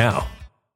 now.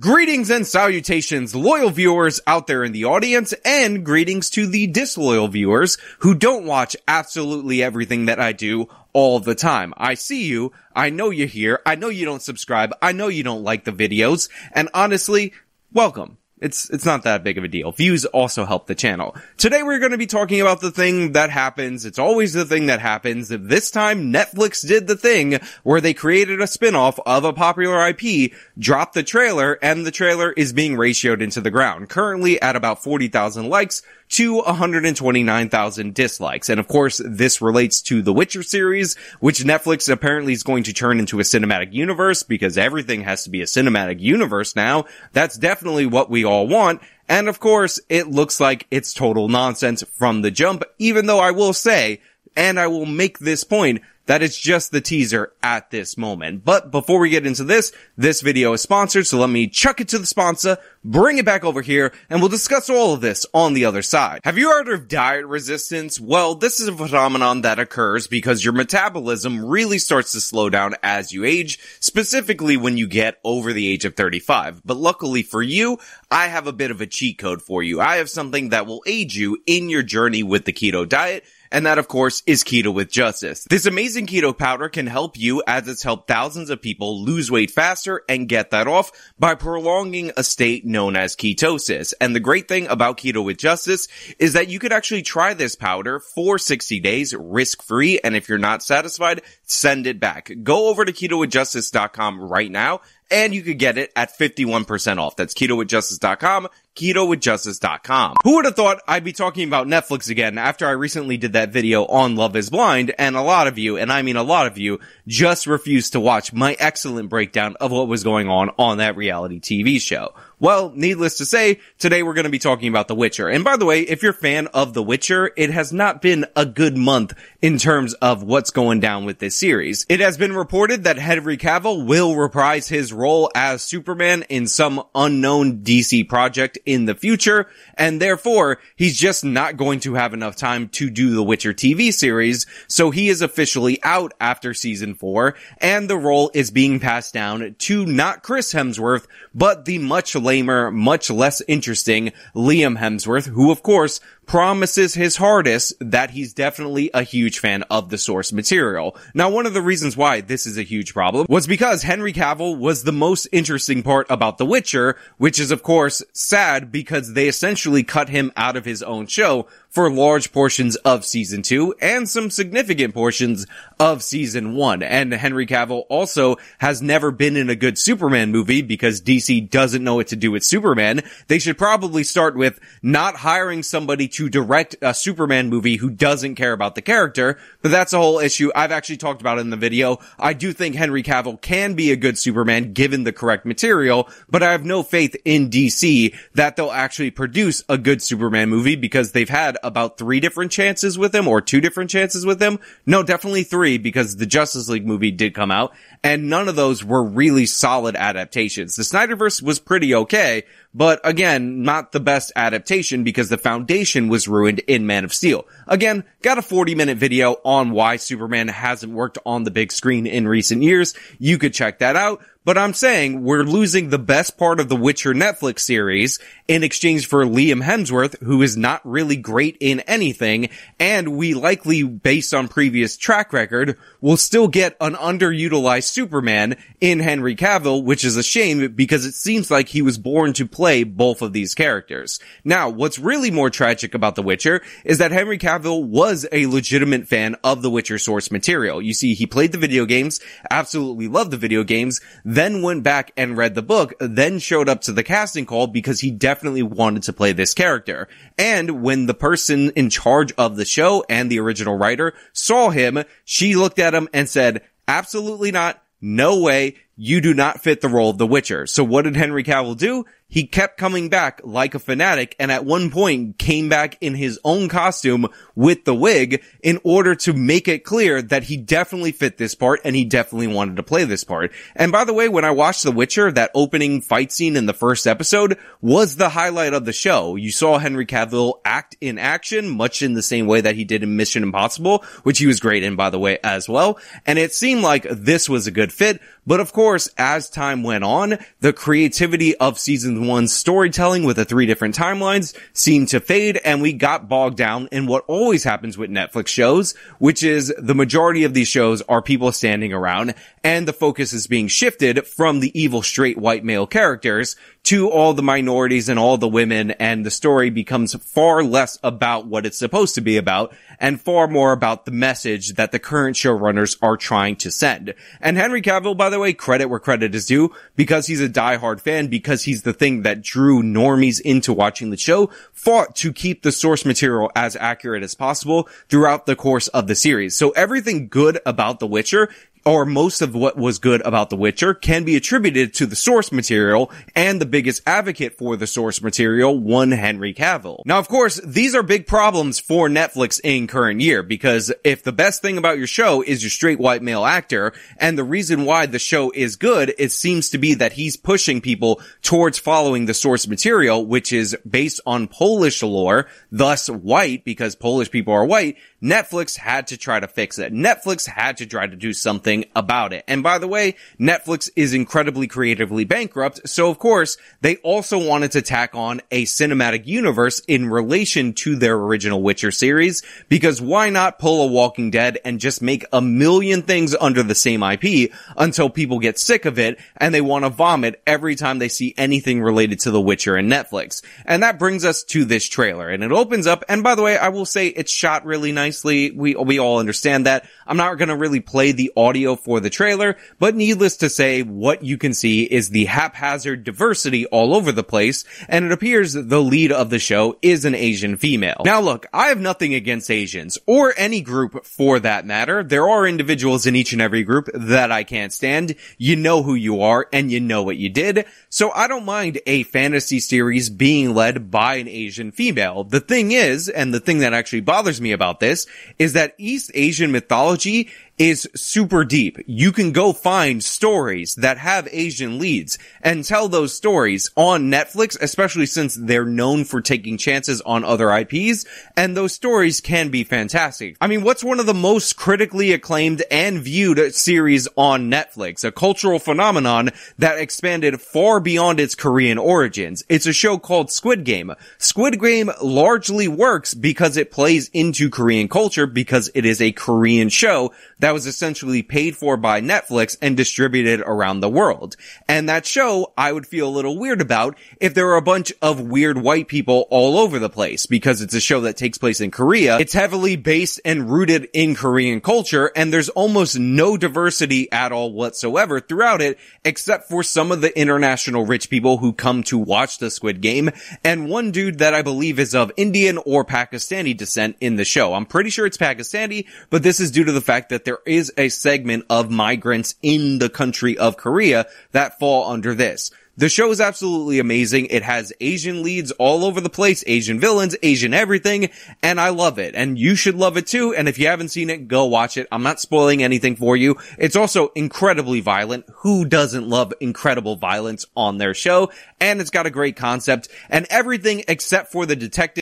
Greetings and salutations, loyal viewers out there in the audience, and greetings to the disloyal viewers who don't watch absolutely everything that I do all the time. I see you, I know you're here, I know you don't subscribe, I know you don't like the videos, and honestly, welcome. It's, it's not that big of a deal. Views also help the channel. Today we're going to be talking about the thing that happens. It's always the thing that happens. This time Netflix did the thing where they created a spin-off of a popular IP, dropped the trailer, and the trailer is being ratioed into the ground. Currently at about 40,000 likes, to 129,000 dislikes. And of course, this relates to the Witcher series, which Netflix apparently is going to turn into a cinematic universe because everything has to be a cinematic universe now. That's definitely what we all want. And of course, it looks like it's total nonsense from the jump, even though I will say, and I will make this point, that is just the teaser at this moment. But before we get into this, this video is sponsored, so let me chuck it to the sponsor, bring it back over here, and we'll discuss all of this on the other side. Have you heard of diet resistance? Well, this is a phenomenon that occurs because your metabolism really starts to slow down as you age, specifically when you get over the age of 35. But luckily for you, I have a bit of a cheat code for you. I have something that will aid you in your journey with the keto diet, and that of course is Keto with Justice. This amazing keto powder can help you as it's helped thousands of people lose weight faster and get that off by prolonging a state known as ketosis. And the great thing about Keto with Justice is that you could actually try this powder for 60 days risk free. And if you're not satisfied, send it back. Go over to ketowithjustice.com right now and you could get it at 51% off. That's ketowithjustice.com, ketowithjustice.com. Who would have thought I'd be talking about Netflix again after I recently did that video on Love is Blind and a lot of you, and I mean a lot of you, just refused to watch my excellent breakdown of what was going on on that reality TV show. Well, needless to say, today we're going to be talking about The Witcher. And by the way, if you're a fan of The Witcher, it has not been a good month in terms of what's going down with this series. It has been reported that Henry Cavill will reprise his role as Superman in some unknown DC project in the future, and therefore, he's just not going to have enough time to do the Witcher TV series, so he is officially out after season 4, and the role is being passed down to not Chris Hemsworth, but the much lamer, much less interesting Liam Hemsworth, who of course promises his hardest that he's definitely a huge fan of the source material. Now, one of the reasons why this is a huge problem was because Henry Cavill was the most interesting part about The Witcher, which is of course sad because they essentially cut him out of his own show for large portions of season two and some significant portions of season one. And Henry Cavill also has never been in a good Superman movie because DC doesn't know what to do with Superman. They should probably start with not hiring somebody to direct a Superman movie who doesn't care about the character, but that's a whole issue. I've actually talked about it in the video. I do think Henry Cavill can be a good Superman given the correct material, but I have no faith in DC that they'll actually produce a good Superman movie because they've had about three different chances with him or two different chances with him. No, definitely three because the Justice League movie did come out and none of those were really solid adaptations. The Snyderverse was pretty okay, but again, not the best adaptation because the foundation was ruined in Man of Steel. Again, got a 40 minute video on why Superman hasn't worked on the big screen in recent years. You could check that out. But I'm saying we're losing the best part of the Witcher Netflix series in exchange for Liam Hemsworth, who is not really great in anything. And we likely, based on previous track record, will still get an underutilized Superman in Henry Cavill, which is a shame because it seems like he was born to play both of these characters. Now, what's really more tragic about The Witcher is that Henry Cavill was a legitimate fan of The Witcher source material. You see, he played the video games, absolutely loved the video games, then went back and read the book, then showed up to the casting call because he definitely wanted to play this character. And when the person in charge of the show and the original writer saw him, she looked at him and said, absolutely not. No way. You do not fit the role of the Witcher. So what did Henry Cavill do? He kept coming back like a fanatic and at one point came back in his own costume with the wig in order to make it clear that he definitely fit this part and he definitely wanted to play this part. And by the way, when I watched The Witcher, that opening fight scene in the first episode was the highlight of the show. You saw Henry Cavill act in action, much in the same way that he did in Mission Impossible, which he was great in, by the way, as well. And it seemed like this was a good fit. But of course, as time went on, the creativity of season one storytelling with the three different timelines seemed to fade and we got bogged down in what always happens with Netflix shows, which is the majority of these shows are people standing around and the focus is being shifted from the evil straight white male characters to all the minorities and all the women and the story becomes far less about what it's supposed to be about and far more about the message that the current showrunners are trying to send. And Henry Cavill, by the way, credit where credit is due because he's a diehard fan, because he's the thing that drew normies into watching the show, fought to keep the source material as accurate as possible throughout the course of the series. So everything good about The Witcher or most of what was good about The Witcher can be attributed to the source material and the biggest advocate for the source material, one Henry Cavill. Now, of course, these are big problems for Netflix in current year because if the best thing about your show is your straight white male actor and the reason why the show is good, it seems to be that he's pushing people towards following the source material, which is based on Polish lore, thus white because Polish people are white, Netflix had to try to fix it. Netflix had to try to do something about it. And by the way, Netflix is incredibly creatively bankrupt. So of course, they also wanted to tack on a cinematic universe in relation to their original Witcher series. Because why not pull a Walking Dead and just make a million things under the same IP until people get sick of it and they want to vomit every time they see anything related to The Witcher and Netflix. And that brings us to this trailer and it opens up. And by the way, I will say it's shot really nicely. We, we all understand that. I'm not going to really play the audio for the trailer, but needless to say, what you can see is the haphazard diversity all over the place, and it appears the lead of the show is an Asian female. Now look, I have nothing against Asians, or any group for that matter. There are individuals in each and every group that I can't stand. You know who you are, and you know what you did. So I don't mind a fantasy series being led by an Asian female. The thing is, and the thing that actually bothers me about this, is that East Asian mythology is super deep. You can go find stories that have Asian leads and tell those stories on Netflix, especially since they're known for taking chances on other IPs, and those stories can be fantastic. I mean, what's one of the most critically acclaimed and viewed series on Netflix? A cultural phenomenon that expanded far beyond its Korean origins. It's a show called Squid Game. Squid Game largely works because it plays into Korean culture because it is a Korean show that was essentially paid for by Netflix and distributed around the world. And that show I would feel a little weird about if there were a bunch of weird white people all over the place because it's a show that takes place in Korea. It's heavily based and rooted in Korean culture and there's almost no diversity at all whatsoever throughout it except for some of the international rich people who come to watch the Squid Game and one dude that I believe is of Indian or Pakistani descent in the show. I'm pretty sure it's Pakistani, but this is due to the fact that there is a segment of migrants in the country of Korea that fall under this. The show is absolutely amazing. It has Asian leads all over the place, Asian villains, Asian everything, and I love it. And you should love it too. And if you haven't seen it, go watch it. I'm not spoiling anything for you. It's also incredibly violent. Who doesn't love incredible violence on their show? And it's got a great concept and everything except for the detective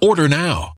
Order now.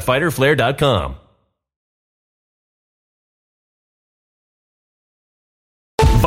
www.fighterflare.com.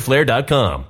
fighterflare.com.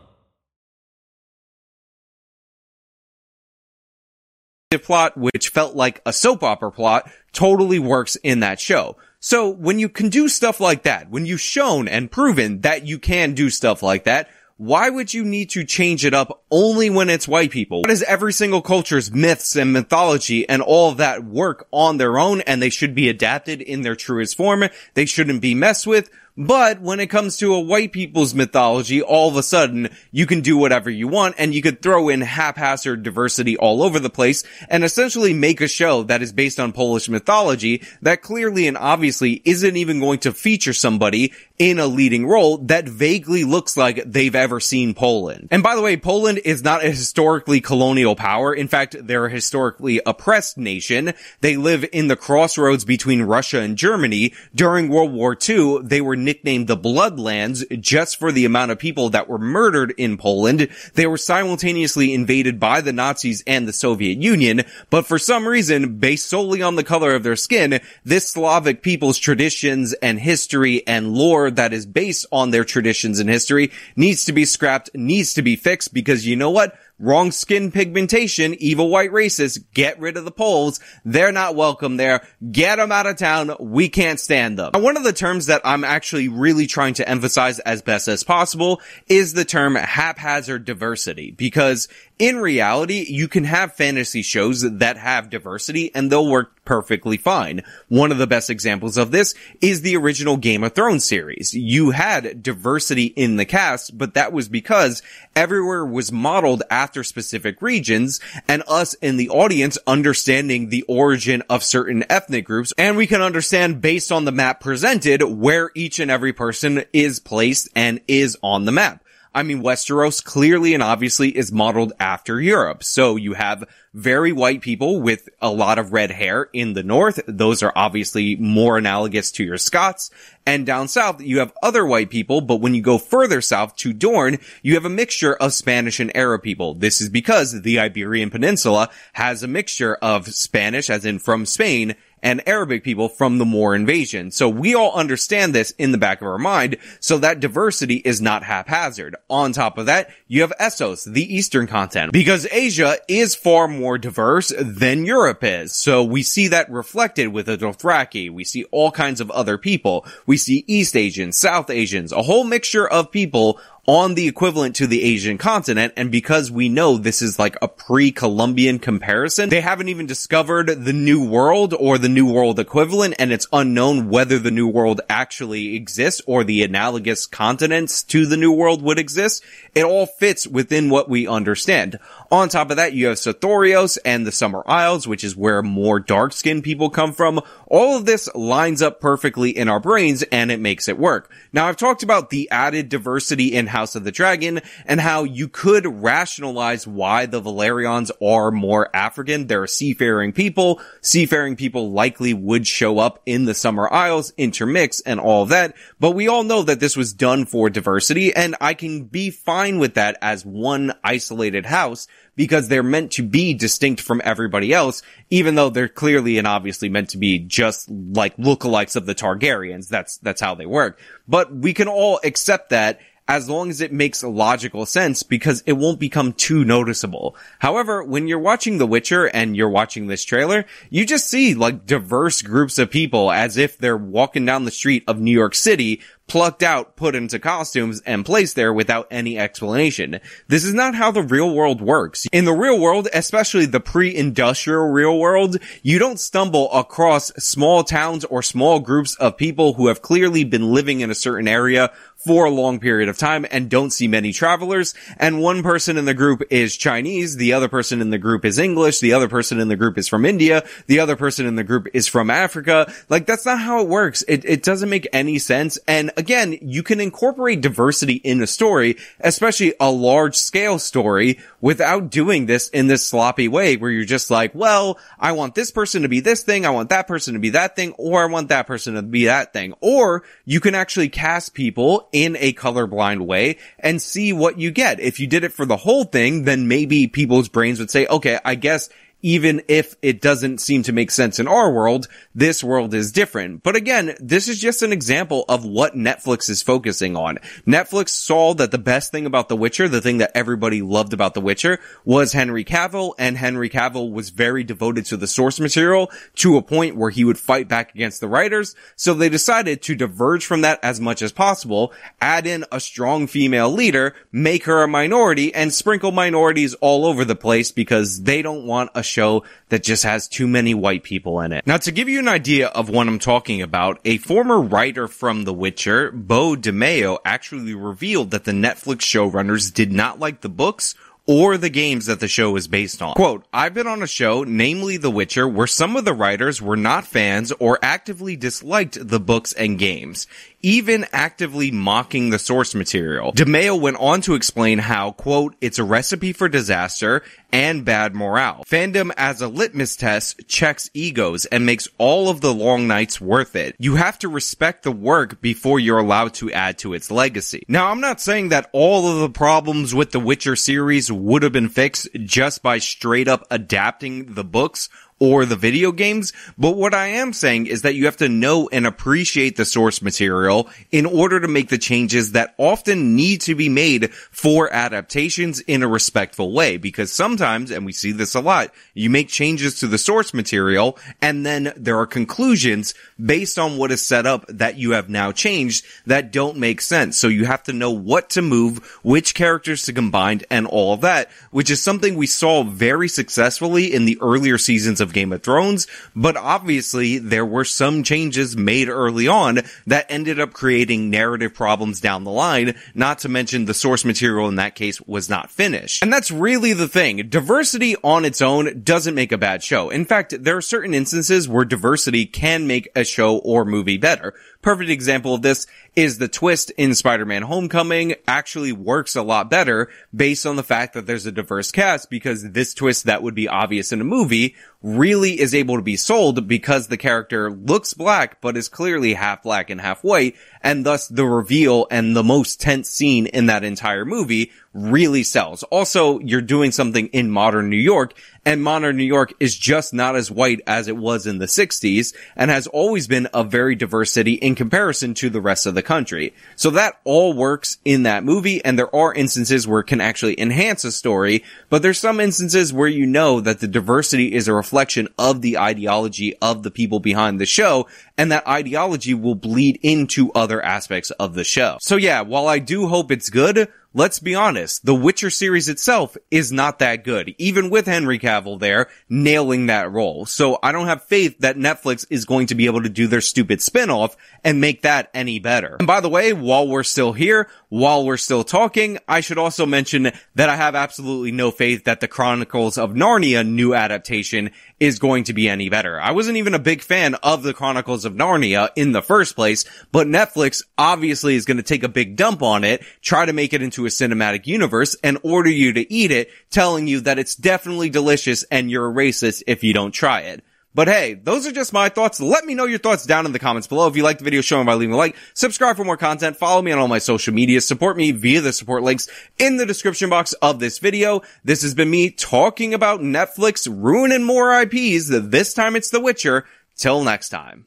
plot, which felt like a soap opera plot, totally works in that show. So when you can do stuff like that, when you've shown and proven that you can do stuff like that, why would you need to change it up only when it's white people? Why does every single culture's myths and mythology and all that work on their own and they should be adapted in their truest form? They shouldn't be messed with. But when it comes to a white people's mythology, all of a sudden you can do whatever you want and you could throw in haphazard diversity all over the place and essentially make a show that is based on Polish mythology that clearly and obviously isn't even going to feature somebody in a leading role that vaguely looks like they've ever seen Poland. And by the way, Poland is not a historically colonial power. In fact, they're a historically oppressed nation. They live in the crossroads between Russia and Germany. During World War II, they were nicknamed the Bloodlands just for the amount of people that were murdered in Poland. They were simultaneously invaded by the Nazis and the Soviet Union, but for some reason, based solely on the color of their skin, this Slavic people's traditions and history and lore that is based on their traditions and history needs to be scrapped, needs to be fixed because you know what? Wrong skin pigmentation, evil white racists, get rid of the Poles. They're not welcome there. Get them out of town. We can't stand them. Now, one of the terms that I'm actually really trying to emphasize as best as possible is the term haphazard diversity because in reality, you can have fantasy shows that have diversity and they'll work perfectly fine. One of the best examples of this is the original Game of Thrones series. You had diversity in the cast, but that was because everywhere was modeled after specific regions and us in the audience understanding the origin of certain ethnic groups. And we can understand based on the map presented where each and every person is placed and is on the map. I mean, Westeros clearly and obviously is modeled after Europe. So you have very white people with a lot of red hair in the north. Those are obviously more analogous to your Scots. And down south, you have other white people, but when you go further south to Dorne, you have a mixture of Spanish and Arab people. This is because the Iberian Peninsula has a mixture of Spanish, as in from Spain, and Arabic people from the Moor invasion. So we all understand this in the back of our mind, so that diversity is not haphazard. On top of that, you have Essos, the Eastern content, because Asia is far more diverse than Europe is. So we see that reflected with the Dothraki. We see all kinds of other people. We see East Asians, South Asians, a whole mixture of people on the equivalent to the Asian continent. And because we know this is like a pre-Columbian comparison, they haven't even discovered the new world or the new world equivalent. And it's unknown whether the new world actually exists or the analogous continents to the new world would exist. It all fits within what we understand. On top of that, you have Sothoryos and the Summer Isles, which is where more dark-skinned people come from. All of this lines up perfectly in our brains and it makes it work. Now, I've talked about the added diversity in House of the Dragon and how you could rationalize why the Velaryons are more African. They're seafaring people. Seafaring people likely would show up in the Summer Isles, intermix and all that. But we all know that this was done for diversity and I can be fine with that as one isolated house because they're meant to be distinct from everybody else, even though they're clearly and obviously meant to be just like lookalikes of the Targaryens. That's, that's how they work. But we can all accept that as long as it makes logical sense because it won't become too noticeable. However, when you're watching The Witcher and you're watching this trailer, you just see like diverse groups of people as if they're walking down the street of New York City, plucked out, put into costumes, and placed there without any explanation. This is not how the real world works. In the real world, especially the pre-industrial real world, you don't stumble across small towns or small groups of people who have clearly been living in a certain area for a long period of time and don't see many travelers. And one person in the group is Chinese. The other person in the group is English. The other person in the group is from India. The other person in the group is from Africa. Like that's not how it works. It, it doesn't make any sense. And again, you can incorporate diversity in a story, especially a large scale story without doing this in this sloppy way where you're just like, well, I want this person to be this thing. I want that person to be that thing, or I want that person to be that thing. Or you can actually cast people in a colorblind way and see what you get. If you did it for the whole thing, then maybe people's brains would say, okay, I guess even if it doesn't seem to make sense in our world, this world is different. But again, this is just an example of what Netflix is focusing on. Netflix saw that the best thing about The Witcher, the thing that everybody loved about The Witcher, was Henry Cavill, and Henry Cavill was very devoted to the source material to a point where he would fight back against the writers. So they decided to diverge from that as much as possible, add in a strong female leader, make her a minority, and sprinkle minorities all over the place because they don't want a show that just has too many white people in it. Now to give you an idea of what I'm talking about, a former writer from The Witcher, Beau DeMayo, actually revealed that the Netflix showrunners did not like the books or the games that the show is based on. Quote, I've been on a show, namely The Witcher, where some of the writers were not fans or actively disliked the books and games even actively mocking the source material. DeMayo went on to explain how, quote, it's a recipe for disaster and bad morale. Fandom as a litmus test checks egos and makes all of the long nights worth it. You have to respect the work before you're allowed to add to its legacy. Now, I'm not saying that all of the problems with the Witcher series would have been fixed just by straight up adapting the books or the video games. But what I am saying is that you have to know and appreciate the source material in order to make the changes that often need to be made for adaptations in a respectful way. Because sometimes, and we see this a lot, you make changes to the source material and then there are conclusions based on what is set up that you have now changed that don't make sense. So you have to know what to move, which characters to combine and all of that, which is something we saw very successfully in the earlier seasons of of Game of Thrones, but obviously there were some changes made early on that ended up creating narrative problems down the line, not to mention the source material in that case was not finished. And that's really the thing. Diversity on its own doesn't make a bad show. In fact, there are certain instances where diversity can make a show or movie better. Perfect example of this is the twist in Spider-Man Homecoming actually works a lot better based on the fact that there's a diverse cast because this twist that would be obvious in a movie really is able to be sold because the character looks black but is clearly half black and half white and thus the reveal and the most tense scene in that entire movie really sells. Also, you're doing something in modern New York and modern New York is just not as white as it was in the 60s and has always been a very diverse city in comparison to the rest of the country. So that all works in that movie and there are instances where it can actually enhance a story, but there's some instances where you know that the diversity is a reflection of the ideology of the people behind the show and that ideology will bleed into other aspects of the show. So yeah, while I do hope it's good, let's be honest, the Witcher series itself is not that good, even with Henry Cavill there nailing that role. So I don't have faith that Netflix is going to be able to do their stupid spin-off and make that any better. And by the way, while we're still here, while we're still talking, I should also mention that I have absolutely no faith that the Chronicles of Narnia new adaptation is going to be any better. I wasn't even a big fan of the Chronicles of Narnia in the first place, but Netflix obviously is going to take a big dump on it, try to make it into a cinematic universe, and order you to eat it, telling you that it's definitely delicious and you're a racist if you don't try it. But hey, those are just my thoughts. Let me know your thoughts down in the comments below. If you like the video, show them by leaving a like, subscribe for more content, follow me on all my social media, support me via the support links in the description box of this video. This has been me talking about Netflix ruining more IPs. This time it's The Witcher. Till next time.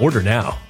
Order now.